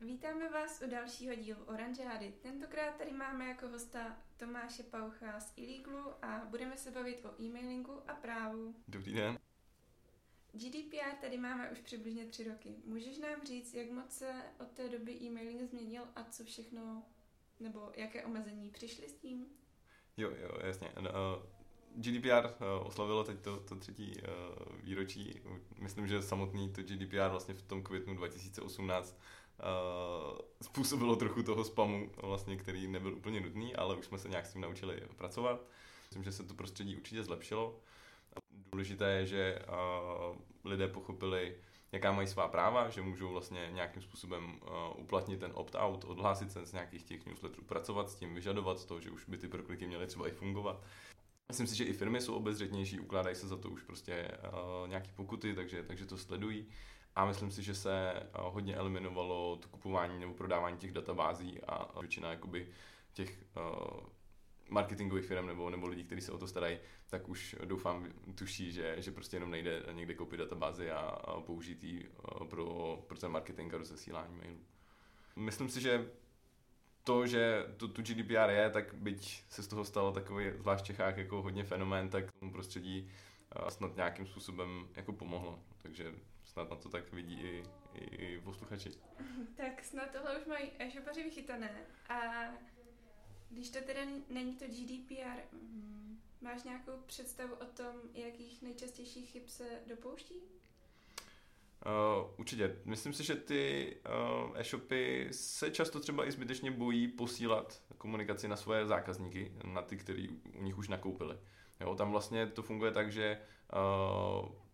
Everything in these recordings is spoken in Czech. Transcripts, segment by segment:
Vítáme vás u dalšího dílu Oranžády. Tentokrát tady máme jako hosta Tomáše Paucha z Illeglu a budeme se bavit o e-mailingu a právu. Dobrý den. GDPR tady máme už přibližně tři roky. Můžeš nám říct, jak moc se od té doby e-mailing změnil a co všechno, nebo jaké omezení přišly s tím? Jo, jo, jasně. No, GDPR uh, oslavilo teď to, to třetí uh, výročí. Myslím, že samotný to GDPR vlastně v tom květnu 2018 uh, způsobilo trochu toho spamu, vlastně, který nebyl úplně nutný, ale už jsme se nějak s tím naučili pracovat. Myslím, že se to prostředí určitě zlepšilo. Důležité je, že lidé pochopili, jaká mají svá práva, že můžou vlastně nějakým způsobem uplatnit ten opt-out, odhlásit se z nějakých těch newsletterů, pracovat s tím, vyžadovat toho, že už by ty prokliky měly třeba i fungovat. Myslím si, že i firmy jsou obezřetnější, ukládají se za to už prostě nějaký pokuty, takže, takže to sledují. A myslím si, že se uh, hodně eliminovalo to kupování nebo prodávání těch databází a většina jakoby těch uh, marketingových firm nebo, nebo lidí, kteří se o to starají, tak už doufám tuší, že, že prostě jenom nejde někde koupit databázy a, a použít ji pro, pro ten marketing a rozesílání mailů. Myslím si, že to, že tu, tu GDPR je, tak byť se z toho stalo takový, zvlášť v Čechách, jako hodně fenomén, tak tomu prostředí snad nějakým způsobem jako pomohlo. Takže snad na to tak vidí i, i, i posluchači. Tak snad tohle už mají e-shopaři vychytané. A když to teda není to GDPR, mm, máš nějakou představu o tom, jakých nejčastějších chyb se dopouští? Uh, určitě. Myslím si, že ty uh, e-shopy se často třeba i zbytečně bojí posílat komunikaci na svoje zákazníky, na ty, kteří u nich už nakoupili. Jo, tam vlastně to funguje tak, že uh,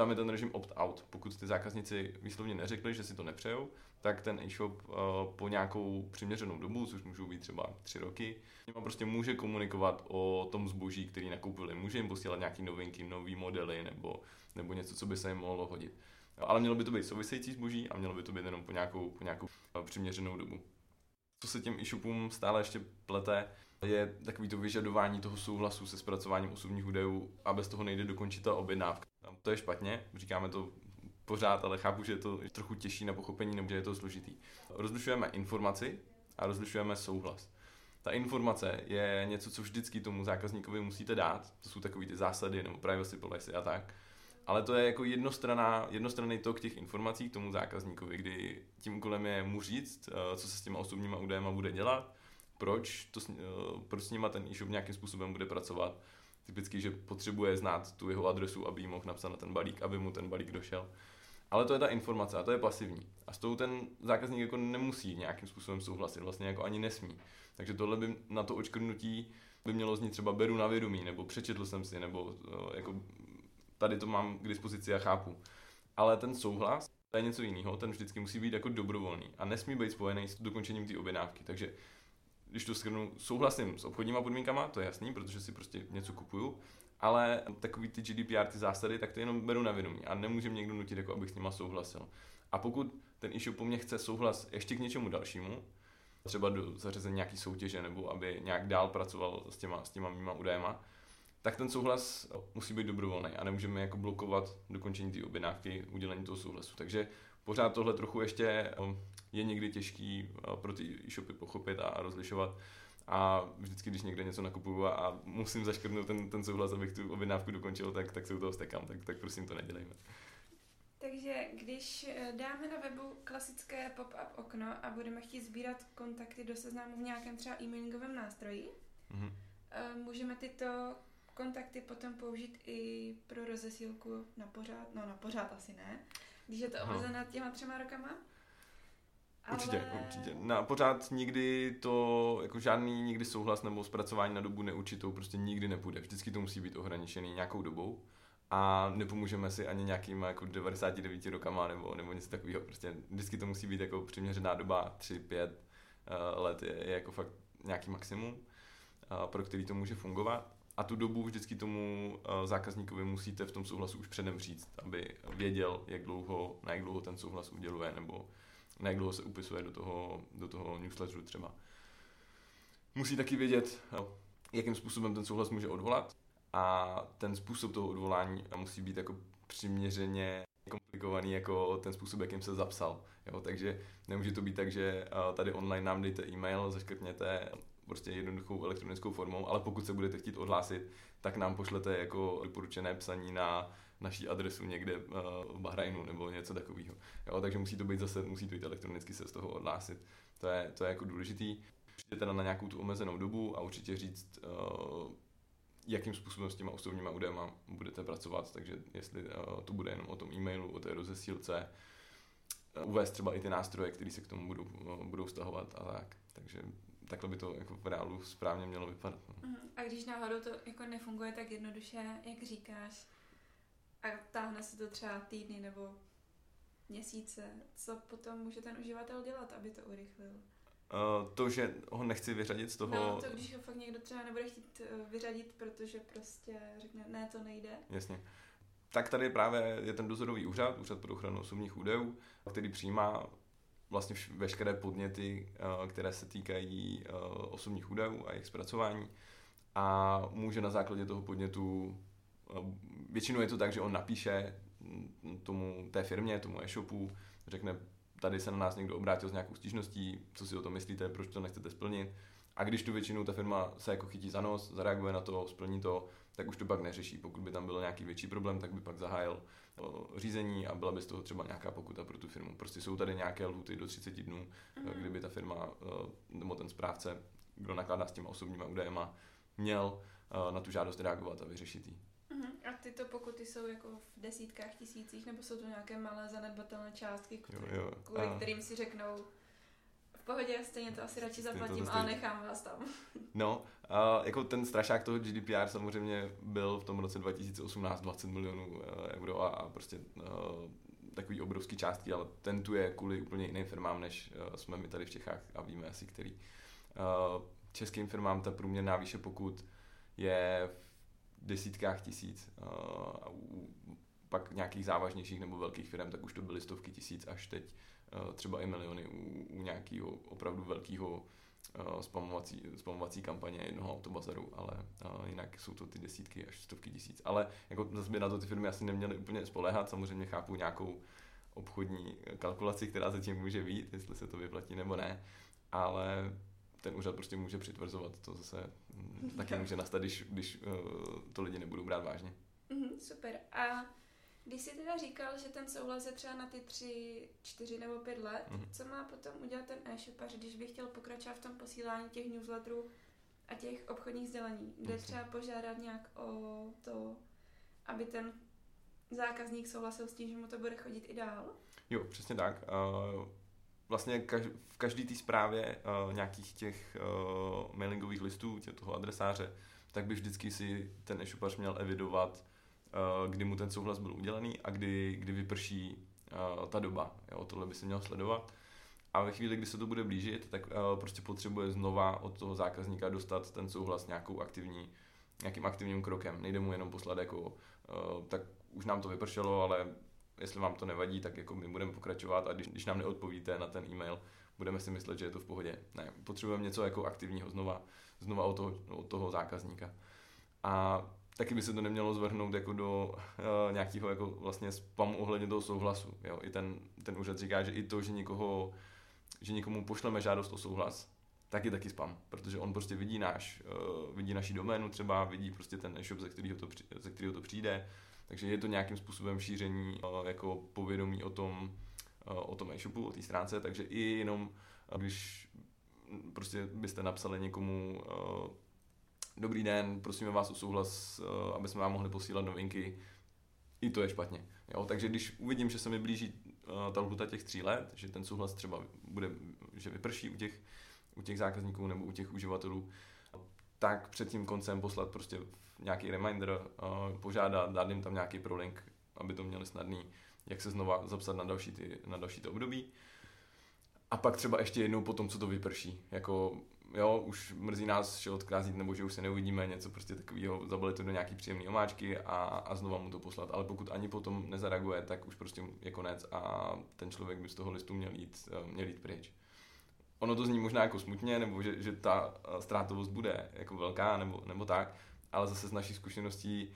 tam je ten režim opt-out. Pokud ty zákazníci výslovně neřekli, že si to nepřejou, tak ten e-shop uh, po nějakou přiměřenou dobu, což můžou být třeba tři roky, prostě může komunikovat o tom zboží, který nakoupili. Může jim posílat nějaké novinky, nové modely nebo, nebo něco, co by se jim mohlo hodit. Ale mělo by to být související zboží a mělo by to být jenom po nějakou, po nějakou uh, přiměřenou dobu. Co se těm e-shopům stále ještě plete, je takový to vyžadování toho souhlasu se zpracováním osobních údajů a bez toho nejde dokončit ta objednávka. To je špatně, říkáme to pořád, ale chápu, že je to trochu těžší na pochopení nebo že je to složitý. Rozlišujeme informaci a rozlišujeme souhlas. Ta informace je něco, co vždycky tomu zákazníkovi musíte dát. To jsou takové ty zásady nebo privacy policy a tak. Ale to je jako jednostranná, jednostranný tok těch informací k tomu zákazníkovi, kdy tím úkolem je mu říct, eh, co se s těma osobníma údajema bude dělat, proč, to, eh, proč s nima ten e-shop nějakým způsobem bude pracovat. Typicky, že potřebuje znát tu jeho adresu, aby jí mohl napsat na ten balík, aby mu ten balík došel. Ale to je ta informace a to je pasivní. A s tou ten zákazník jako nemusí nějakým způsobem souhlasit, vlastně jako ani nesmí. Takže tohle by na to očkrnutí by mělo znít třeba beru na vědomí, nebo přečetl jsem si, nebo eh, jako tady to mám k dispozici a chápu. Ale ten souhlas, to je něco jiného, ten vždycky musí být jako dobrovolný a nesmí být spojený s dokončením té objednávky. Takže když to shrnu, souhlasím s obchodníma podmínkama, to je jasný, protože si prostě něco kupuju, ale takový ty GDPR, ty zásady, tak to jenom beru na vědomí a nemůžeme někdo nutit, jako abych s nima souhlasil. A pokud ten e-shop po mně chce souhlas ještě k něčemu dalšímu, třeba do zařazení nějaký soutěže nebo aby nějak dál pracoval s těma, s těma mýma údajema, tak ten souhlas musí být dobrovolný a nemůžeme jako blokovat dokončení té objednávky, udělení toho souhlasu. Takže pořád tohle trochu ještě je někdy těžký pro ty e-shopy pochopit a rozlišovat. A vždycky, když někde něco nakupuju a musím zaškrtnout ten, ten souhlas, abych tu objednávku dokončil, tak, tak se u toho stekám, tak, tak prosím to nedělejme. Takže když eh, dáme na webu klasické pop-up okno a budeme chtít sbírat kontakty do seznamu v nějakém třeba e-mailingovém nástroji, mm-hmm. můžeme tyto kontakty potom použít i pro rozesílku na pořád, no na pořád asi ne, když je to omezené těma třema rokama. Určitě, ale... určitě. Na pořád nikdy to, jako žádný nikdy souhlas nebo zpracování na dobu neurčitou prostě nikdy nepůjde. Vždycky to musí být ohraničený nějakou dobou a nepomůžeme si ani nějakýma jako 99 rokama nebo, nebo něco takového. Prostě vždycky to musí být jako přiměřená doba, 3-5 uh, eh, let je, je jako fakt nějaký maximum, uh, pro který to může fungovat. A tu dobu vždycky tomu uh, zákazníkovi musíte v tom souhlasu už předem říct, aby věděl, jak dlouho, na jak dlouho ten souhlas uděluje, nebo na jak dlouho se upisuje do toho, do toho newsletteru třeba. Musí taky vědět, uh, jakým způsobem ten souhlas může odvolat a ten způsob toho odvolání musí být jako přiměřeně komplikovaný jako ten způsob, jakým se zapsal. Jo, takže nemůže to být tak, že tady online nám dejte e-mail, zaškrtněte prostě jednoduchou elektronickou formou, ale pokud se budete chtít odhlásit, tak nám pošlete jako doporučené psaní na naší adresu někde uh, v Bahrajnu nebo něco takového. Jo, takže musí to být zase, musí to být elektronicky se z toho odhlásit. To je, to je jako důležitý. Přijde teda na nějakou tu omezenou dobu a určitě říct, uh, jakým způsobem s těma osobníma údajema budete pracovat, takže jestli uh, to bude jenom o tom e-mailu, o té rozesílce, uvést třeba i ty nástroje, které se k tomu budou, budou vztahovat a tak. Takže takhle by to jako v reálu správně mělo vypadat. No. Mhm. A když náhodou to jako nefunguje tak jednoduše, jak říkáš, a táhne se to třeba týdny nebo měsíce, co potom může ten uživatel dělat, aby to urychlil? Uh, to, že ho nechci vyřadit z toho... No, to když ho fakt někdo třeba nebude chtít uh, vyřadit, protože prostě řekne, ne, to nejde. Jasně. Tak tady právě je ten dozorový úřad, Úřad pro ochranu osobních údajů, který přijímá vlastně veškeré podněty, uh, které se týkají osobních údajů a jejich zpracování a může na základě toho podnětu většinou je to tak, že on napíše tomu, té firmě, tomu e-shopu, řekne, tady se na nás někdo obrátil s nějakou stížností, co si o tom myslíte, proč to nechcete splnit. A když tu většinou ta firma se jako chytí za nos, zareaguje na to, splní to, tak už to pak neřeší. Pokud by tam byl nějaký větší problém, tak by pak zahájil řízení a byla by z toho třeba nějaká pokuta pro tu firmu. Prostě jsou tady nějaké lhuty do 30 dnů, mm-hmm. kdyby ta firma nebo ten správce, kdo nakládá s těma osobníma údajema, měl na tu žádost reagovat a vyřešit ji. Uh-huh. A tyto pokuty jsou jako v desítkách tisících, nebo jsou to nějaké malé zanedbatelné částky, kvůli, jo, jo. kvůli a... kterým si řeknou, pohodě, stejně to asi radši zaplatím, ale nechám vás tam. No, a jako ten strašák toho GDPR samozřejmě byl v tom roce 2018 20 milionů eh, euro a, a prostě uh, takový obrovský částky, ale ten tu je kvůli úplně jiným firmám, než uh, jsme my tady v Čechách a víme asi který. Uh, českým firmám ta průměrná výše pokud je v desítkách tisíc a u pak nějakých závažnějších nebo velkých firm, tak už to byly stovky tisíc až teď třeba i miliony u, u nějakého opravdu velkého spamovací, spamovací kampaně jednoho autobazaru, ale uh, jinak jsou to ty desítky až stovky tisíc. Ale jako zase by na to ty firmy asi neměly úplně spolehat, samozřejmě chápu nějakou obchodní kalkulaci, která zatím může být, jestli se to vyplatí nebo ne, ale ten úřad prostě může přitvrzovat, to zase taky může nastat, když, když uh, to lidi nebudou brát vážně. Mm-hmm, super. A když jsi teda říkal, že ten souhlas je třeba na ty tři, čtyři nebo pět let, mm-hmm. co má potom udělat ten e-shopař, když by chtěl pokračovat v tom posílání těch newsletterů a těch obchodních sdělení, kde mm-hmm. třeba požádat nějak o to, aby ten zákazník souhlasil s tím, že mu to bude chodit i dál? Jo, přesně tak. Uh vlastně v každé té zprávě uh, nějakých těch uh, mailingových listů, tě, toho adresáře, tak by vždycky si ten e-shopař měl evidovat, kdy mu ten souhlas byl udělený a kdy, kdy vyprší uh, ta doba. Jo, tohle by se měl sledovat. A ve chvíli, kdy se to bude blížit, tak uh, prostě potřebuje znova od toho zákazníka dostat ten souhlas nějakou aktivní, nějakým aktivním krokem. Nejde mu jenom poslat jako, tak už nám to vypršelo, ale jestli vám to nevadí, tak jako my budeme pokračovat a když, když nám neodpovíte na ten e-mail, budeme si myslet, že je to v pohodě. Ne, potřebujeme něco jako aktivního znova, znova od toho, od toho zákazníka. A taky by se to nemělo zvrhnout jako do uh, nějakého jako vlastně spamu ohledně toho souhlasu. Jo? I ten, ten úřad říká, že i to, že někoho, že někomu pošleme žádost o souhlas, tak je taky spam, protože on prostě vidí náš, uh, vidí naši doménu třeba, vidí prostě ten e-shop, ze kterého to, ze kterého to přijde, takže je to nějakým způsobem šíření eh, jako povědomí o tom, eh, o tom e-shopu, o té stránce, takže i jenom eh, když prostě byste napsali někomu dobrý den, prosíme vás o souhlas, aby jsme vám mohli posílat novinky, i to je špatně. Jo? Takže když uvidím, že se mi blíží ta lhuta těch tří let, že ten souhlas třeba bude, že vyprší u těch, u těch zákazníků nebo u těch uživatelů, tak před tím koncem poslat prostě nějaký reminder, uh, požádat, dát jim tam nějaký prolink, aby to měli snadný, jak se znova zapsat na další, ty, na další to období. A pak třeba ještě jednou po tom, co to vyprší. Jako, jo, už mrzí nás, že odkrázit, nebo že už se neuvidíme, něco prostě takového, zabalit to do nějaký příjemný omáčky a, a znova mu to poslat. Ale pokud ani potom nezareaguje, tak už prostě je konec a ten člověk by z toho listu měl jít, eh, měl jít pryč ono to zní možná jako smutně, nebo že, že ta eh, ztrátovost bude jako velká, nebo, nebo tak, ale zase z naší zkušeností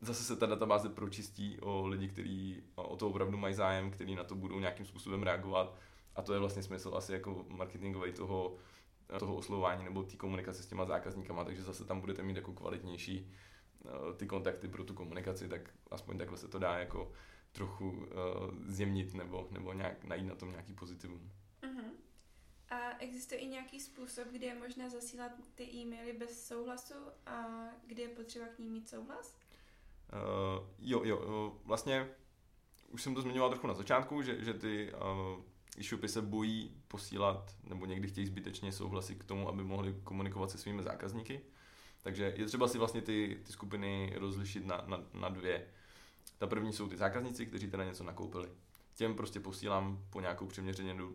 zase se ta databáze pročistí o lidi, kteří o to opravdu mají zájem, kteří na to budou nějakým způsobem reagovat. A to je vlastně smysl asi jako marketingový toho, toho oslovování nebo té komunikace s těma zákazníkama, takže zase tam budete mít jako kvalitnější eh, ty kontakty pro tu komunikaci, tak aspoň takhle se to dá jako trochu uh, zjemnit nebo, nebo nějak najít na tom nějaký pozitivum. Uh-huh. A existuje i nějaký způsob, kdy je možné zasílat ty e-maily bez souhlasu a kdy je potřeba k ním mít souhlas? Uh, jo, jo, vlastně už jsem to zmiňoval trochu na začátku, že, že ty uh, e-shopy se bojí posílat nebo někdy chtějí zbytečně souhlasy k tomu, aby mohli komunikovat se svými zákazníky. Takže je třeba si vlastně ty, ty skupiny rozlišit na, na, na dvě. Ta první jsou ty zákazníci, kteří teda něco nakoupili. Těm prostě posílám po nějakou přiměřenou,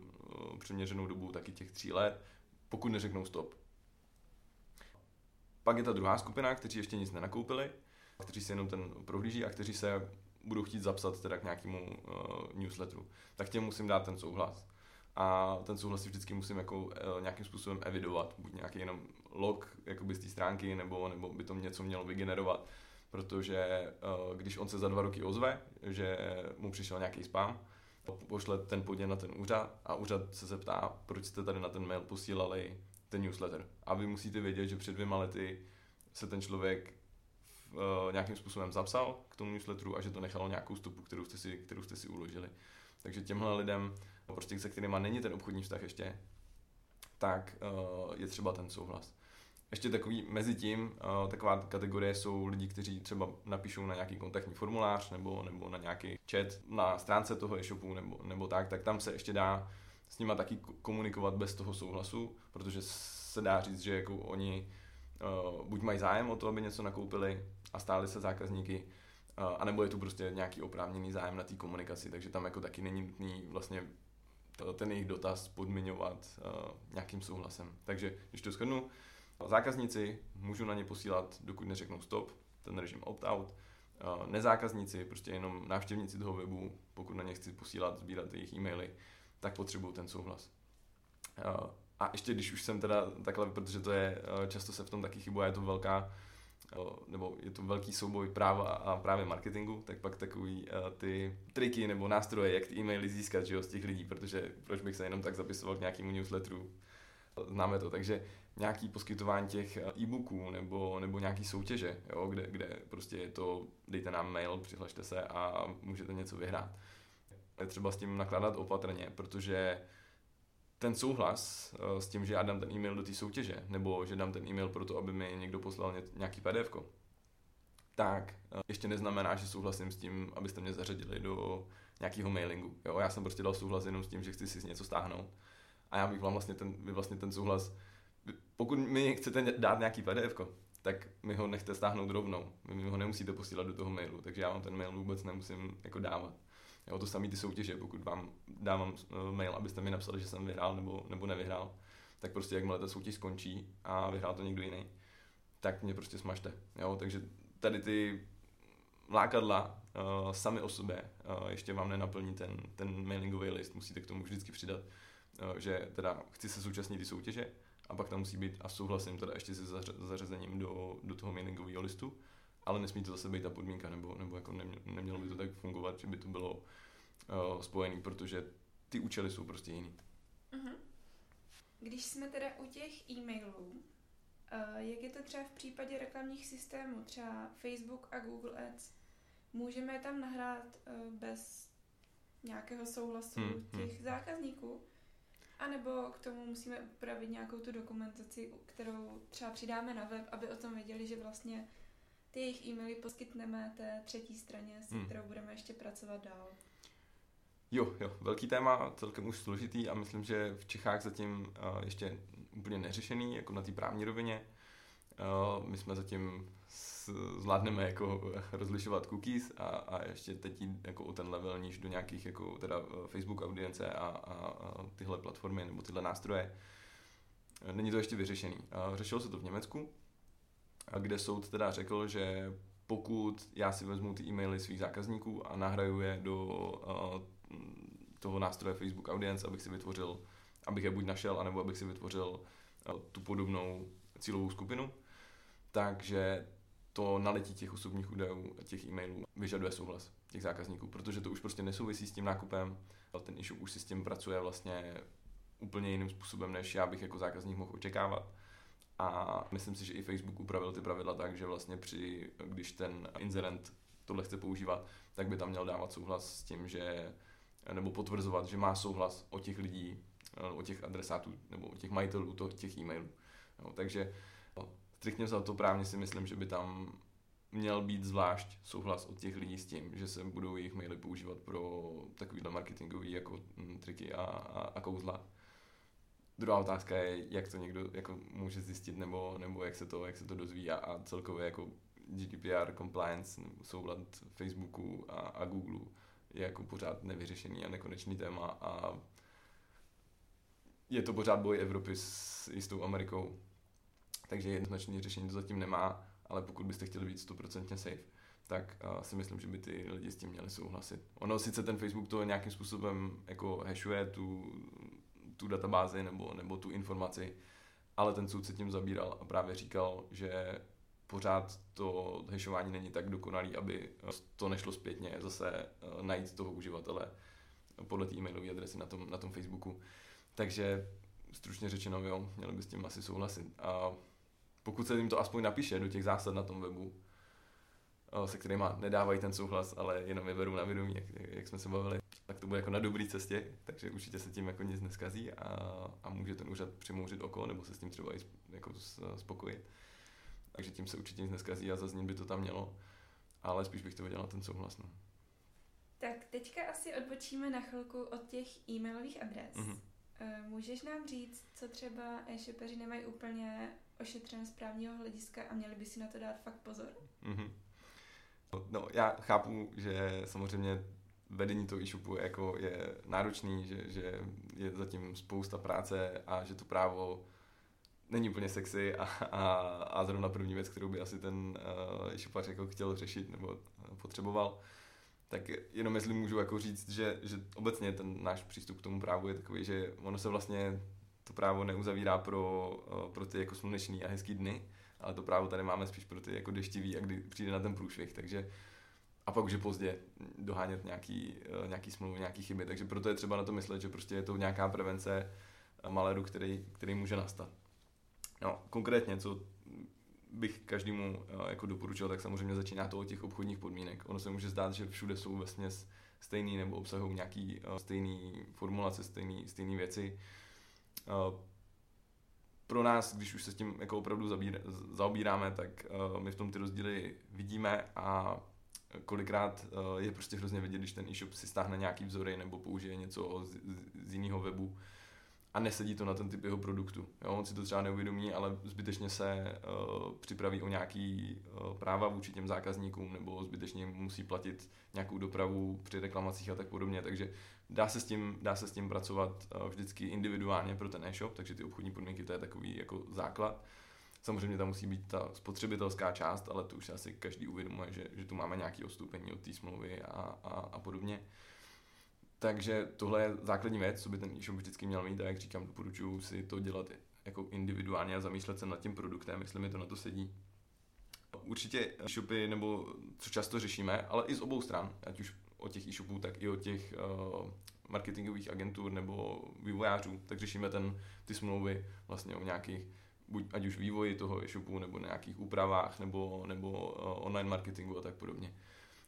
přiměřenou dobu taky těch tří let, pokud neřeknou stop. Pak je ta druhá skupina, kteří ještě nic nenakoupili, kteří si jenom ten prohlíží a kteří se budou chtít zapsat teda k nějakému uh, newsletteru. Tak těm musím dát ten souhlas. A ten souhlas si vždycky musím jako uh, nějakým způsobem evidovat, buď nějaký jenom log jakoby z té stránky, nebo, nebo by to něco mělo vygenerovat protože uh, když on se za dva roky ozve, že mu přišel nějaký spam, pošle ten podnět na ten úřad a úřad se zeptá, proč jste tady na ten mail posílali ten newsletter. A vy musíte vědět, že před dvěma lety se ten člověk uh, nějakým způsobem zapsal k tomu newsletteru a že to nechalo nějakou stopu, kterou jste si, kterou jste si uložili. Takže těmhle lidem, prostě se kterými není ten obchodní vztah ještě, tak uh, je třeba ten souhlas. Ještě takový mezi tím, uh, taková kategorie jsou lidi, kteří třeba napíšou na nějaký kontaktní formulář nebo, nebo na nějaký chat na stránce toho e-shopu nebo, nebo tak, tak tam se ještě dá s nima taky komunikovat bez toho souhlasu, protože se dá říct, že jako oni uh, buď mají zájem o to, aby něco nakoupili a stáli se zákazníky, uh, anebo je tu prostě nějaký oprávněný zájem na té komunikaci, takže tam jako taky není nutný vlastně ten jejich dotaz podmiňovat uh, nějakým souhlasem. Takže když to shrnu, Zákazníci můžu na ně posílat, dokud neřeknou stop, ten režim opt-out. Nezákazníci, prostě jenom návštěvníci toho webu, pokud na ně chci posílat, sbírat jejich e-maily, tak potřebuju ten souhlas. A ještě když už jsem teda takhle, protože to je, často se v tom taky chybuje, je to velká, nebo je to velký souboj práva a právě marketingu, tak pak takový ty triky nebo nástroje, jak ty e-maily získat že jo, z těch lidí, protože proč bych se jenom tak zapisoval k nějakému newsletteru, známe to, takže nějaký poskytování těch eh, e-booků nebo, nebo nějaký soutěže, jo, kde, kde prostě je to, dejte nám mail, přihlašte se a můžete něco vyhrát. Je třeba s tím nakládat opatrně, protože ten souhlas eh, s tím, že já dám ten e-mail do té soutěže, nebo že dám ten e-mail pro to, aby mi někdo poslal nějaký PDF, tak eh, ještě neznamená, že souhlasím s tím, abyste mě zařadili do nějakého mailingu. Jo, já jsem prostě dal souhlas jenom s tím, že chci si něco stáhnout. A já bych vám vlastně ten, vy vlastně ten souhlas pokud mi chcete dát nějaký PDF, tak mi ho nechte stáhnout rovnou. Vy mi ho nemusíte posílat do toho mailu, takže já vám ten mail vůbec nemusím jako dávat. Jo, to samé ty soutěže, pokud vám dávám eh, mail, abyste mi napsali, že jsem vyhrál nebo, nebo nevyhrál, tak prostě jakmile ta soutěž skončí a vyhrál to někdo jiný, tak mě prostě smažte. Jo, takže tady ty lákadla uh, sami o sobě uh, ještě vám nenaplní ten, ten mailingový list, musíte k tomu vždycky přidat, uh, že teda chci se zúčastnit ty soutěže, a pak tam musí být, a souhlasím teda ještě se zařazením do, do toho mailingového listu, ale nesmí to zase být ta podmínka, nebo, nebo jako nemělo by to tak fungovat, že by to bylo uh, spojené, protože ty účely jsou prostě jiný. Uh-huh. Když jsme teda u těch e-mailů, uh, jak je to třeba v případě reklamních systémů, třeba Facebook a Google Ads? Můžeme je tam nahrát uh, bez nějakého souhlasu hmm, hmm. těch hmm. zákazníků? A nebo k tomu musíme upravit nějakou tu dokumentaci, kterou třeba přidáme na web, aby o tom věděli, že vlastně ty jejich e-maily poskytneme té třetí straně, s hmm. kterou budeme ještě pracovat dál. Jo, jo, velký téma, celkem už složitý a myslím, že v Čechách zatím uh, ještě úplně neřešený, jako na té právní rovině. Uh, my jsme zatím zvládneme jako rozlišovat cookies a, a ještě teď jako o ten level níž do nějakých jako teda eh, Facebook audience a, a, a tyhle platformy nebo tyhle nástroje. Není to ještě vyřešený. Řešilo se to v Německu, kde soud teda řekl, že pokud já si vezmu ty e-maily svých zákazníků a nahraju je do uh, toho nástroje Facebook Audience, abych si vytvořil, abych je buď našel, anebo abych si vytvořil uh, tu podobnou cílovou skupinu, takže to naletí těch osobních údajů, těch e-mailů vyžaduje souhlas těch zákazníků, protože to už prostě nesouvisí s tím nákupem, ten e-shop už si s tím pracuje vlastně úplně jiným způsobem, než já bych jako zákazník mohl očekávat. A myslím si, že i Facebook upravil ty pravidla tak, že vlastně při, když ten inzerent tohle chce používat, tak by tam měl dávat souhlas s tím, že nebo potvrzovat, že má souhlas o těch lidí, o těch adresátů nebo o těch majitelů těch e-mailů. No, takže striktně za to právně si myslím, že by tam měl být zvlášť souhlas od těch lidí s tím, že se budou jejich maily používat pro takovýhle marketingový jako mm, triky a, a, a kouzla. Druhá otázka je, jak to někdo jako může zjistit, nebo, nebo jak, se to, jak se to dozví a, a celkově jako GDPR compliance, soulad Facebooku a, a Google je jako pořád nevyřešený a nekonečný téma a je to pořád boj Evropy s jistou Amerikou, takže jednoznačné řešení to zatím nemá, ale pokud byste chtěli být stoprocentně safe, tak uh, si myslím, že by ty lidi s tím měli souhlasit. Ono sice ten Facebook to nějakým způsobem jako hashuje tu, tu databázi nebo, nebo tu informaci, ale ten soud se tím zabíral a právě říkal, že pořád to hashování není tak dokonalý, aby to nešlo zpětně zase najít toho uživatele podle té e-mailové adresy na tom, na tom Facebooku. Takže stručně řečeno, jo, měli by s tím asi souhlasit. A pokud se jim to aspoň napíše do těch zásad na tom webu, se kterými nedávají ten souhlas, ale jenom je berou na vědomí, jak, jak jsme se bavili, tak to bude jako na dobré cestě, takže určitě se tím jako nic neskazí a, a může ten úřad přimouřit oko nebo se s tím třeba i jako spokojit. Takže tím se určitě nic neskazí a zaznít by to tam mělo, ale spíš bych to viděl na ten souhlas. No. Tak teďka asi odbočíme na chvilku od těch e-mailových adres. Mm-hmm. Můžeš nám říct, co třeba e-shopeři nemají úplně ošetřené z právního hlediska a měli by si na to dát fakt pozor? Mm-hmm. No, já chápu, že samozřejmě vedení toho e-shopu jako je náročný, že, že je zatím spousta práce a že to právo není úplně sexy a, a, a zrovna první věc, kterou by asi ten uh, e-shopař jako chtěl řešit nebo potřeboval. Tak jenom jestli můžu jako říct, že, že obecně ten náš přístup k tomu právu je takový, že ono se vlastně to právo neuzavírá pro, uh, pro ty jako sluneční a hezký dny, ale to právo tady máme spíš pro ty jako deštivý a kdy přijde na ten průšvih, takže a pak už je pozdě dohánět nějaký, uh, nějaký smlouvu, nějaký chyby, takže proto je třeba na to myslet, že prostě je to nějaká prevence maléru, který, který může nastat. No, konkrétně, co bych každému eh, jako doporučil, tak samozřejmě začíná to od těch obchodních podmínek. Ono se může zdát, že všude jsou vlastně stejný nebo obsahují nějaký stejný formulace, stejný, stejný věci. Pro nás, když už se s tím jako opravdu zabír, zaobíráme, tak uh, my v tom ty rozdíly vidíme a kolikrát uh, je prostě hrozně vidět, když ten e-shop si stáhne nějaký vzory nebo použije něco z, z, z jiného webu, a nesedí to na ten typ jeho produktu. Jo, on si to třeba neuvědomí, ale zbytečně se uh, připraví o nějaký uh, práva vůči těm zákazníkům nebo zbytečně musí platit nějakou dopravu při reklamacích a tak podobně. Takže dá se s tím, dá se s tím pracovat uh, vždycky individuálně pro ten e-shop, takže ty obchodní podmínky to je takový jako základ. Samozřejmě tam musí být ta spotřebitelská část, ale to už asi každý uvědomuje, že, že tu máme nějaké odstoupení od té smlouvy a, a, a podobně. Uh, takže tohle je základní věc, co by ten e-shop vždycky měl mít a jak říkám, doporučuji si to dělat jako individuálně a zamýšlet se nad tím produktem, jestli mi to na to sedí. Určitě e-shopy, nebo co často řešíme, ale i z obou stran, ať už od těch e-shopů, tak i od těch uh, marketingových agentur nebo vývojářů, tak řešíme ten, ty smlouvy vlastně o nějakých, buď ať už vývoji toho e-shopu, nebo nějakých úpravách, nebo, nebo uh, online marketingu a tak podobně.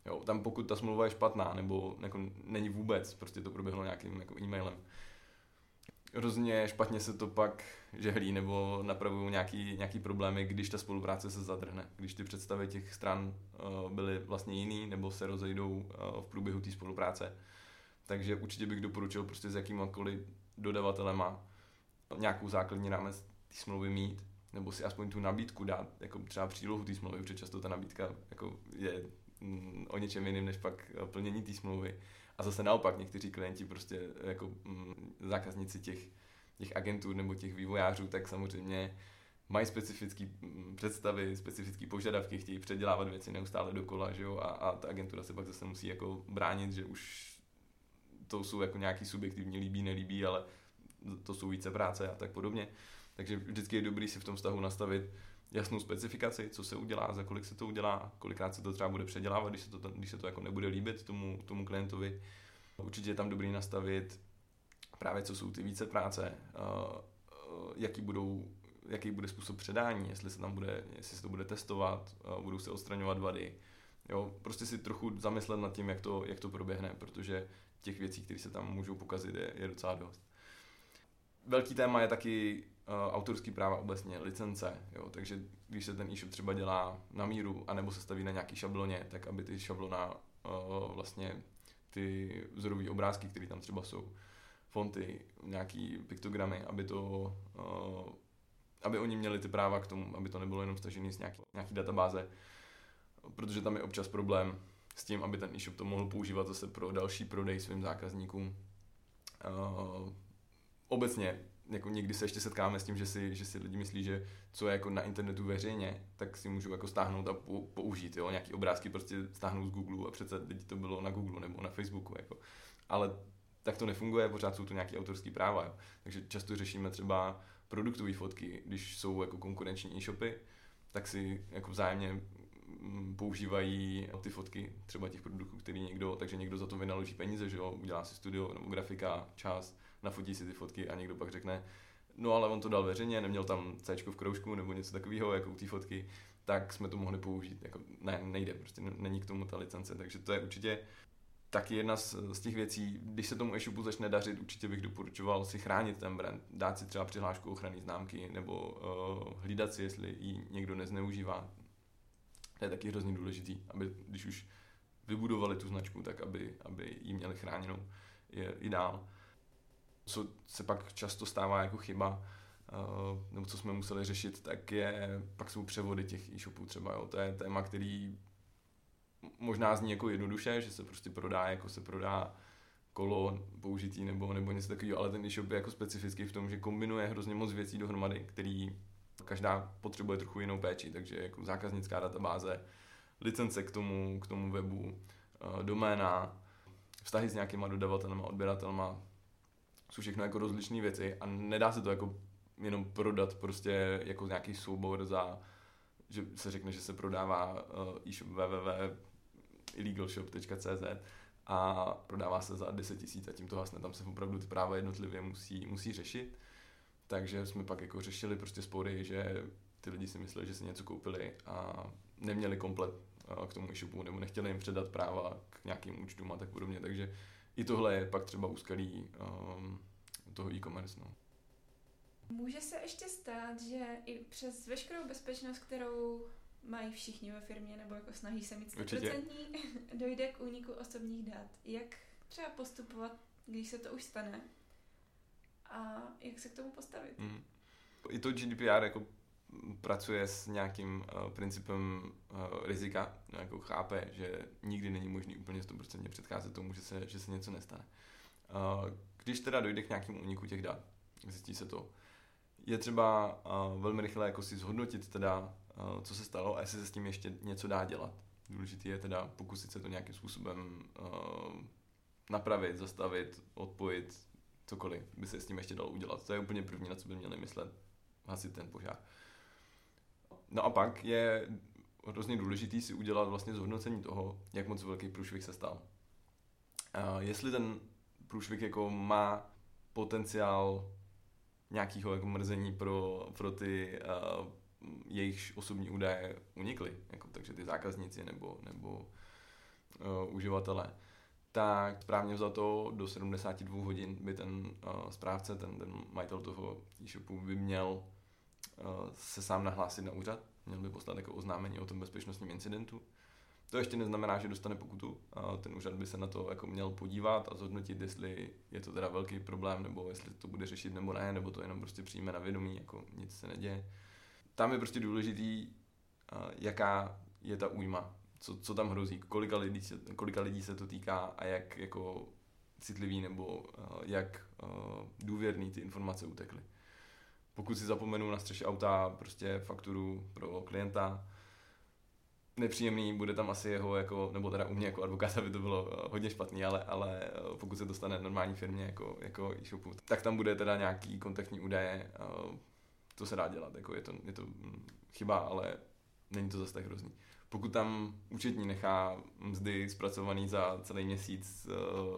Jo, tam pokud ta smlouva je špatná, nebo jako není vůbec, prostě to proběhlo nějakým jako e-mailem, hrozně špatně se to pak žehlí nebo napravují nějaký, nějaký problémy, když ta spolupráce se zadrhne. Když ty představy těch stran uh, byly vlastně jiný nebo se rozejdou uh, v průběhu té spolupráce. Takže určitě bych doporučil prostě s jakýmkoliv dodavatelema nějakou základní rámec té smlouvy mít, nebo si aspoň tu nabídku dát, jako třeba přílohu té smlouvy, protože často ta nabídka jako je mm, o něčem jiném, než pak eh, plnění té smlouvy. A zase naopak, někteří klienti prostě eh, jako mm, zákazníci těch, těch agentur nebo těch vývojářů, tak samozřejmě mají specifické mm, představy, specifické požadavky, chtějí předělávat věci neustále dokola, že jo, a, a ta agentura se pak zase musí jako bránit, že už to jsou jako nějaký subjektivní líbí, nelíbí, ale to jsou více práce a tak podobně. Takže vždycky je dobrý si v tom vztahu nastavit jasnou specifikaci, co se udělá, za kolik se to udělá, kolikrát se to třeba bude předělávat, když se to, když se to jako nebude líbit tomu, tomu klientovi. Určitě je tam dobrý nastavit právě co jsou ty více práce, jaký budou jaký bude způsob předání, jestli se tam bude, jestli se to bude testovat, budou se odstraňovat vady. Jo, prostě si trochu zamyslet nad tím, jak to, jak to proběhne, protože těch věcí, které se tam můžou pokazit, je, je docela dost. Velký téma je taky autorský práva obecně, licence, jo, takže když se ten e-shop třeba dělá na míru, anebo se staví na nějaký šabloně, tak aby ty šablona uh, vlastně ty vzorové obrázky, které tam třeba jsou, fonty, nějaký piktogramy, aby to uh, aby oni měli ty práva k tomu, aby to nebylo jenom stažené z nějaký, nějaký databáze, protože tam je občas problém s tím, aby ten e-shop to mohl používat zase pro další prodej svým zákazníkům. Uh, obecně, jako někdy se ještě setkáme s tím, že si, že si lidi myslí, že co je jako na internetu veřejně, tak si můžou jako stáhnout a použít, jo, nějaký obrázky prostě stáhnout z Google a přece lidi to bylo na Google nebo na Facebooku, jako. Ale tak to nefunguje, pořád jsou to nějaké autorské práva, jo. Takže často řešíme třeba produktové fotky, když jsou jako konkurenční e-shopy, tak si jako vzájemně mm, používají ty fotky třeba těch produktů, který někdo, takže někdo za to vynaloží peníze, že jo, udělá si studio nebo grafika, čas, nafotí si ty fotky a někdo pak řekne, no ale on to dal veřejně, neměl tam C v kroužku nebo něco takového, jako u té fotky, tak jsme to mohli použít. Jako, ne, nejde, prostě není k tomu ta licence, takže to je určitě taky jedna z, z těch věcí, když se tomu e-shopu začne dařit, určitě bych doporučoval si chránit ten brand, dát si třeba přihlášku ochrany známky nebo uh, hlídat si, jestli ji někdo nezneužívá. To je taky hrozně důležitý, aby když už vybudovali tu značku, tak aby, aby ji měli chráněnou, je ideál. Co se pak často stává jako chyba, uh, nebo co jsme museli řešit, tak je, pak jsou převody těch e-shopů třeba, jo. to je téma, který možná zní jako jednoduše, že se prostě prodá, jako se prodá kolo použitý nebo, nebo něco takového, ale ten e-shop je jako specifický v tom, že kombinuje hrozně moc věcí dohromady, který každá potřebuje trochu jinou péči, takže jako zákaznická databáze, licence k tomu, k tomu webu, eh, doména, vztahy s nějakýma dodavatelema, odběratelema, jsou všechno jako rozličné věci a nedá se to jako jenom prodat prostě jako nějaký soubor za, že se řekne, že se prodává eh, e-shop www illegalshop.cz a prodává se za 10 tisíc a tím to vlastně tam se opravdu ty práva jednotlivě musí, musí řešit. Takže jsme pak jako řešili prostě spory, že ty lidi si mysleli, že si něco koupili a neměli komplet k tomu e-shopu nebo nechtěli jim předat práva k nějakým účtům a tak podobně. Takže i tohle je pak třeba úskalí um, toho e-commerce. No. Může se ještě stát, že i přes veškerou bezpečnost, kterou mají všichni ve firmě, nebo jako snaží se mít 100% dojde k úniku osobních dat. Jak třeba postupovat, když se to už stane? A jak se k tomu postavit? Mm. I to GDPR jako pracuje s nějakým uh, principem uh, rizika, jako chápe, že nikdy není možný úplně 100% předcházet tomu, že se, že se něco nestane. Uh, když teda dojde k nějakému úniku těch dat, zjistí se to, je třeba uh, velmi rychle jako si zhodnotit teda Eh, co se stalo a jestli se s tím ještě něco dá dělat. Důležité je teda pokusit se to nějakým způsobem uh, napravit, zastavit, odpojit, cokoliv by se s tím ještě dalo udělat. To je úplně první, na co by měli myslet, hasit ten požár. No a pak je hrozně důležitý si udělat vlastně zhodnocení toho, jak moc velký průšvih se stal. Uh, jestli ten průšvih jako má potenciál nějakého jako mrzení pro, pro ty uh, jejich osobní údaje unikly, jako, takže ty zákazníci nebo, nebo uh, uživatelé, tak správně za to do 72 hodin by ten uh, správce, ten, ten majitel toho e-shopu by měl se sám nahlásit na úřad, měl by poslat jako oznámení o tom bezpečnostním incidentu. To ještě neznamená, že dostane pokutu. Ten úřad by se na to jako měl podívat a zhodnotit, jestli je to teda velký problém, nebo jestli to bude řešit nebo ne, nebo to jenom prostě přijme na vědomí, jako nic se neděje tam je prostě důležitý, uh, jaká je ta újma, co, co tam hrozí, kolika lidí, se, kolika lidí se to týká a jak jako citlivý nebo uh, jak důvěrný ty informace utekly. Pokud si zapomenu na střeše auta prostě fakturu pro klienta, nepříjemný, bude tam asi jeho, jako, nebo teda u mě jako advokáta by to bylo hodně špatný, ale, ale pokud se dostane normální firmě jako, jako e-shopu, tak tam bude teda nějaký kontaktní údaje, to se dá dělat, jako je to, je to hm, chyba, ale není to zase tak hrozný. Pokud tam účetní nechá mzdy zpracovaný za celý měsíc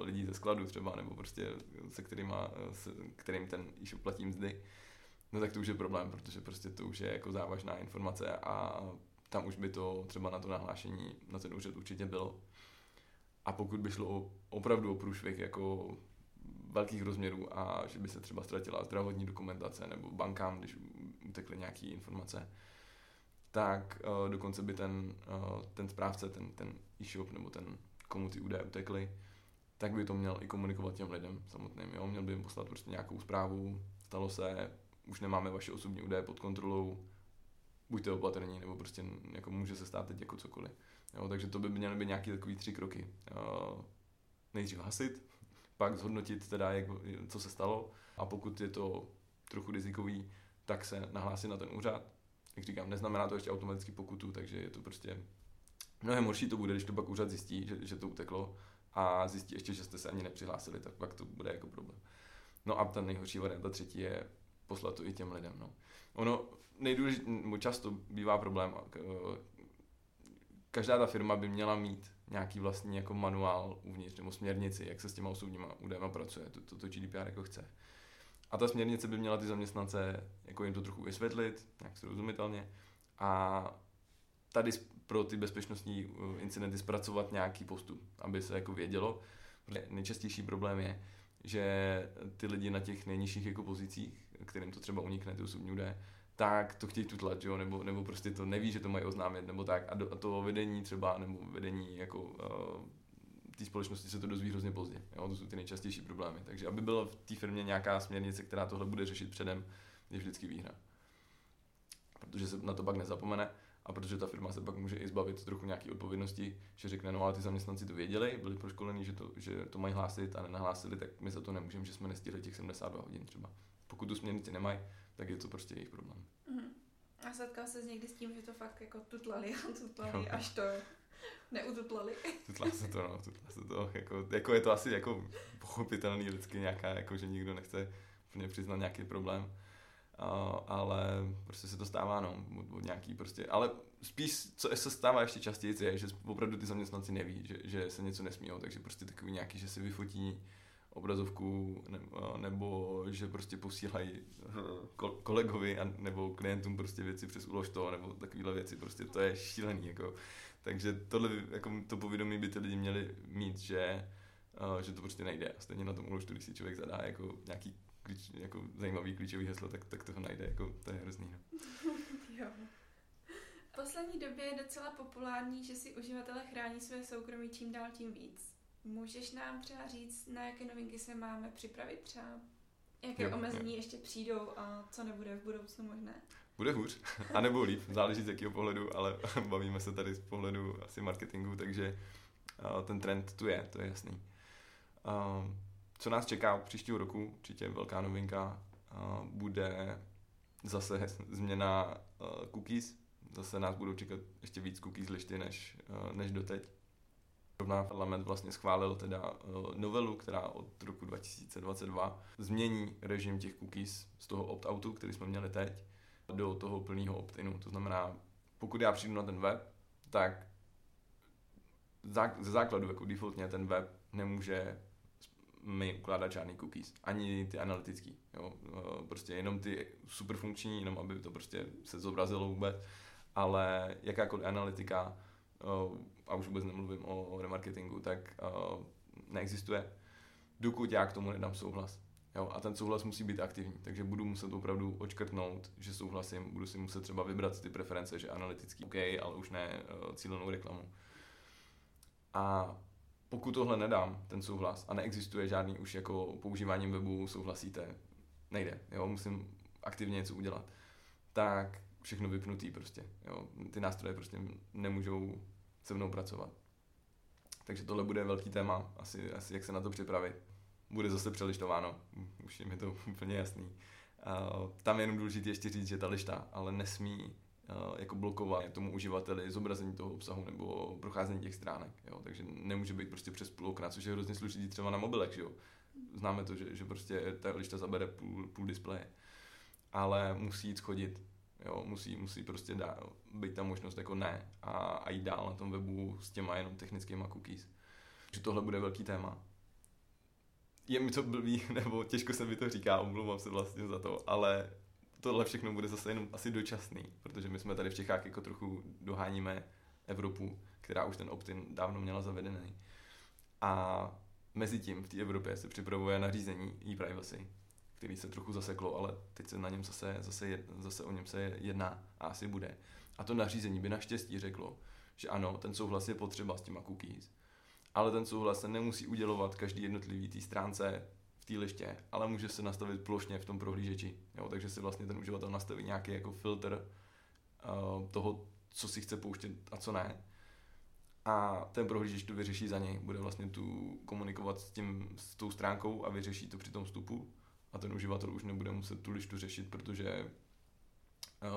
lidí ze skladu třeba, nebo prostě se kterýma, se kterým ten e-shop platí mzdy, no tak to už je problém, protože prostě to už je jako závažná informace a tam už by to třeba na to nahlášení na ten úřad určitě bylo. A pokud by šlo o, opravdu o průšvih jako velkých rozměrů a že by se třeba ztratila zdravotní dokumentace nebo bankám, když utekly nějaké informace, tak uh, dokonce by ten, uh, ten správce, ten, ten e-shop nebo ten, komu ty údaje utekly, tak by to měl i komunikovat těm lidem samotným. Jo? Měl by jim poslat prostě nějakou zprávu, stalo se, už nemáme vaše osobní údaje pod kontrolou, buďte opatrní, nebo prostě jako může se stát teď jako cokoliv. Jo? Takže to by měly být nějaké takové tři kroky. Uh, nejdřív hasit, pak zhodnotit teda, jak, co se stalo a pokud je to trochu rizikový, tak se nahlásit na ten úřad. Jak říkám, neznamená to ještě automaticky pokutu, takže je to prostě mnohem horší to bude, když to pak úřad zjistí, že, že to uteklo a zjistí ještě, že jste se ani nepřihlásili, tak pak to bude jako problém. No a ta nejhorší varianta třetí je poslat to i těm lidem. No. Ono nejdůležitější, často bývá problém, každá ta firma by měla mít nějaký vlastní jako manuál uvnitř nebo směrnici, jak se s těma osobníma údajem pracuje, to, to, to GDPR jako chce. A ta směrnice by měla ty zaměstnance jako jim to trochu vysvětlit, nějak srozumitelně. A tady pro ty bezpečnostní uh, incidenty zpracovat nějaký postup, aby se jako vědělo. Nejčastější problém je, že ty lidi na těch nejnižších jako pozicích, kterým to třeba unikne, ty osobní údaje, tak to chtějí tutlat, jo? Nebo, nebo prostě to neví, že to mají oznámit, nebo tak. A, do, a to vedení třeba, nebo vedení jako uh, té společnosti se to dozví hrozně pozdě. Jo? To jsou ty nejčastější problémy. Takže aby byla v té firmě nějaká směrnice, která tohle bude řešit předem, je vždycky výhra. Protože se na to pak nezapomene a protože ta firma se pak může i zbavit trochu nějaké odpovědnosti, že řekne, no ale ty zaměstnanci to věděli, byli proškolení, že to, že to mají hlásit a nenahlásili, tak my za to nemůžeme, že jsme nestihli těch 72 hodin třeba. Pokud tu směrnici nemají, tak je to prostě jejich problém. Mm. A setkal se někdy s tím, že to fakt jako tutlali a tutlali, jo. až to neututlali. Tutla se to, no, tutla se to, jako, jako je to asi jako pochopitelný lidsky nějaká, jako že nikdo nechce úplně přiznat nějaký problém. Uh, ale prostě se to stává, no, od, od nějaký prostě, ale spíš, co se stává ještě častěji, je, že opravdu ty zaměstnanci neví, že, že se něco nesmí, takže prostě takový nějaký, že si vyfotí obrazovku nebo, nebo že prostě posílají kolegovi a, nebo klientům prostě věci přes ulož to nebo takovéhle věci, prostě to je šílený, jako. Takže tohle, jako to povědomí by ty lidi měli mít, že, uh, že to prostě nejde. A stejně na tom uložtu, když si člověk zadá jako nějaký klíč, jako zajímavý klíčový heslo, tak, tak toho najde, jako to je hrozný. No. jo. V poslední době je docela populární, že si uživatelé chrání své soukromí čím dál tím víc. Můžeš nám třeba říct, na jaké novinky se máme připravit třeba? Jaké jo, omezení jo. ještě přijdou a co nebude v budoucnu možné? Bude hůř, a nebo líp, záleží z jakého pohledu, ale bavíme se tady z pohledu asi marketingu, takže ten trend tu je, to je jasný. Co nás čeká příštího roku, určitě velká novinka, bude zase změna cookies, zase nás budou čekat ještě víc cookies lišty než, než doteď. Rovná parlament vlastně schválil teda eh, novelu, která od roku 2022 změní režim těch cookies z toho opt-outu, který jsme měli teď, do toho plného opt-inu. To znamená, pokud já přijdu na ten web, tak ze základu jako defaultně ten web nemůže mi ukládat žádný cookies, ani ty analytický, jo, eh, prostě jenom ty super funkční, jenom aby to prostě se zobrazilo vůbec, ale jakákoliv analytika Eh, a už vůbec nemluvím o remarketingu, tak uh, neexistuje, dokud já k tomu nedám souhlas. Jo, a ten souhlas musí být aktivní, takže budu muset opravdu očkrtnout, že souhlasím, budu si muset třeba vybrat ty preference, že analytický OK, ale už ne uh, cílenou reklamu. A pokud tohle nedám, ten souhlas, a neexistuje žádný už jako používáním webu souhlasíte, nejde, jo, musím aktivně něco udělat, tak všechno vypnutý prostě. Jo. Ty nástroje prostě nemůžou se mnou pracovat. Takže tohle bude velký téma, asi, asi jak se na to připravit. Bude zase přelištováno, už je mi to úplně jasný. Uh, tam je jenom důležité ještě říct, že ta lišta ale nesmí uh, jako blokovat tomu uživateli zobrazení toho obsahu nebo procházení těch stránek. Jo? Takže nemůže být prostě přes půl okna, což je hrozně složitý třeba na mobilech. Že jo? Známe to, že, že prostě ta lišta zabere půl, půl displeje. ale musí jít schodit. Jo, musí, musí prostě dá, být ta možnost jako ne a, a jít dál na tom webu s těma jenom technickýma cookies. Že tohle bude velký téma. Je mi to blbý, nebo těžko se mi to říká, omlouvám se vlastně za to, ale tohle všechno bude zase jenom asi dočasný, protože my jsme tady v Čechách jako trochu doháníme Evropu, která už ten opt-in dávno měla zavedený. A mezi tím v té Evropě se připravuje nařízení e-privacy, který se trochu zaseklo, ale teď se na něm zase, zase, zase o něm se jedná a asi bude. A to nařízení by naštěstí řeklo, že ano, ten souhlas je potřeba s těma cookies, ale ten souhlas se nemusí udělovat každý jednotlivý té stránce v té liště, ale může se nastavit plošně v tom prohlížeči. Jo, takže si vlastně ten uživatel nastaví nějaký jako filtr uh, toho, co si chce pouštět a co ne. A ten prohlížeč to vyřeší za něj. Bude vlastně tu komunikovat s, tím, s tou stránkou a vyřeší to při tom vstupu. Ten uživatel už nebude muset tu lištu řešit, protože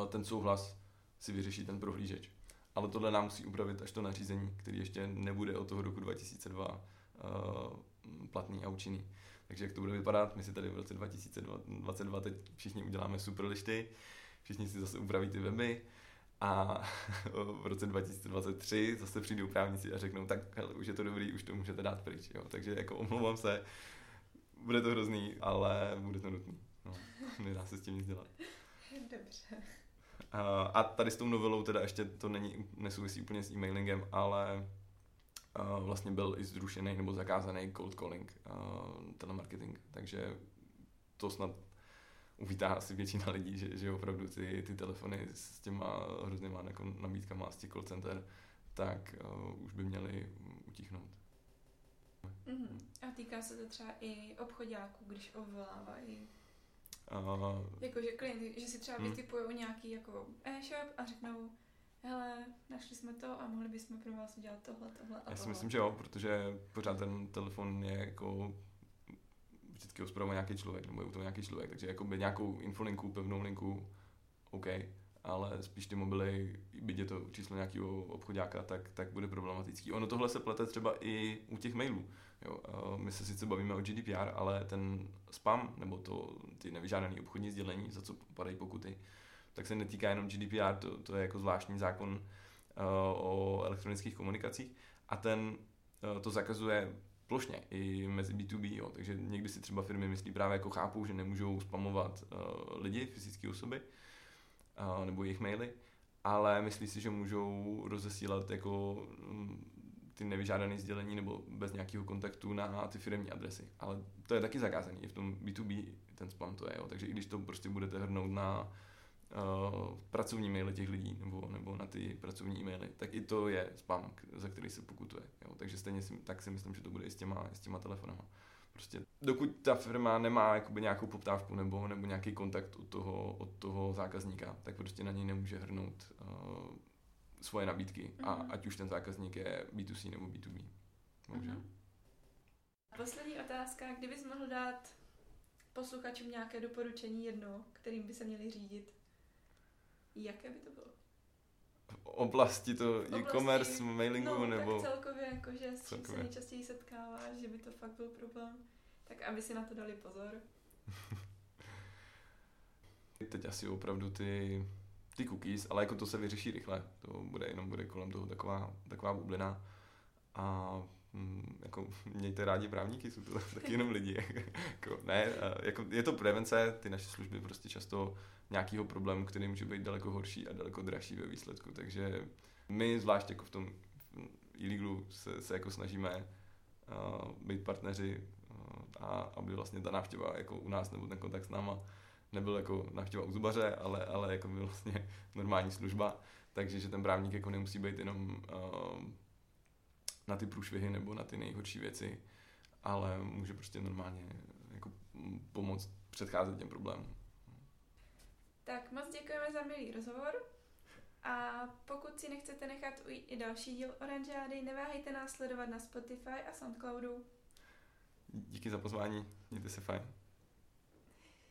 uh, ten souhlas si vyřeší ten prohlížeč. Ale tohle nám musí upravit až to nařízení, který ještě nebude od toho roku 2002 uh, eh, platný a účinný. Takže jak to bude vypadat, my si tady v roce 2022 teď všichni uděláme super lišty, všichni si zase upraví ty weby a v roce 2023 zase přijdou právníci a řeknou, tak hele, už je to dobrý, už to můžete dát pryč. Jo. Takže jako omlouvám se, bude to hrozný, ale bude to nutný. No, nedá se s tím nic dělat. Dobře. A tady s tou novelou teda ještě to není, nesouvisí úplně s e-mailingem, ale vlastně byl i zrušený nebo zakázaný cold calling, telemarketing, takže to snad uvítá asi většina lidí, že, že opravdu ty, ty telefony s těma hroznýma nabídkama z těch call center, tak uh, už by měly utichnout. Mm-hmm. A týká se to třeba i obchodáků, když obvolávají Uh, Jakože klienty, že si třeba vytipují nějaký jako e-shop a řeknou, hele, našli jsme to a mohli bychom pro vás udělat tohle, tohle a Já si tohle. myslím, že jo, protože pořád ten telefon je jako vždycky ho nějaký člověk, nebo je to nějaký člověk, takže jako by nějakou infolinku, pevnou linku, OK, ale spíš ty mobily, byť je to číslo nějakého obchodáka, tak, tak bude problematický. Ono tohle se plete třeba i u těch mailů. Jo, my se sice bavíme o GDPR, ale ten spam, nebo to, ty nevyžádané obchodní sdělení, za co padají pokuty, tak se netýká jenom GDPR, to, to je jako zvláštní zákon uh, o elektronických komunikacích a ten uh, to zakazuje plošně i mezi B2B, jo. takže někdy si třeba firmy myslí právě jako chápou, že nemůžou spamovat uh, lidi, fyzické osoby, nebo jejich maily, ale myslí si, že můžou rozesílat jako um, ty nevyžádané sdělení nebo bez nějakého kontaktu na ty firmní adresy. Ale to je taky zakázaný, i v tom B2B ten spam to je, jo. takže i když to prostě budete hrnout na uh, pracovní maily těch lidí nebo, nebo na ty pracovní e-maily, tak i to je spam, za který se pokutuje. Jo. Takže stejně si, tak si myslím, že to bude i s těma, s těma telefonama. Prostě dokud ta firma nemá jakoby nějakou poptávku nebo, nebo nějaký kontakt od toho, od toho zákazníka, tak prostě na něj nemůže hrnout uh, svoje nabídky. Mm-hmm. A mhm. ať už ten zákazník je B2C nebo B2B. Bohužel. Mm-hmm. Poslední otázka, kdybys mohl dát posluchačům nějaké doporučení jedno, kterým by se měli řídit, jaké by to bylo? Oblasti to e-commerce, mailingu no, nebo... tak celkově, jakože s čím se nejčastěji setkáváš, že by to fakt byl problém. Tak aby si na to dali pozor. Teď asi opravdu ty, ty cookies, ale jako to se vyřeší rychle. To bude jenom bude kolem toho taková, taková bublina. A jako mějte rádi právníky, jsou to taky jenom lidi. jako, ne, jako, je to prevence, ty naše služby prostě často nějakého problému, který může být daleko horší a daleko dražší ve výsledku. Takže my zvlášť jako v tom e se, se jako snažíme uh, být partneři uh, a aby vlastně ta návštěva jako u nás nebo ten kontakt s náma nebyl jako návštěva u zubaře, ale, ale jako byl vlastně normální služba. Takže že ten právník jako nemusí být jenom uh, na ty průšvihy nebo na ty nejhorší věci, ale může prostě normálně jako pomoct předcházet těm problémům. Tak moc děkujeme za milý rozhovor. A pokud si nechcete nechat ujít i další díl Oranžády, neváhejte nás sledovat na Spotify a Soundcloudu. Díky za pozvání, mějte se fajn.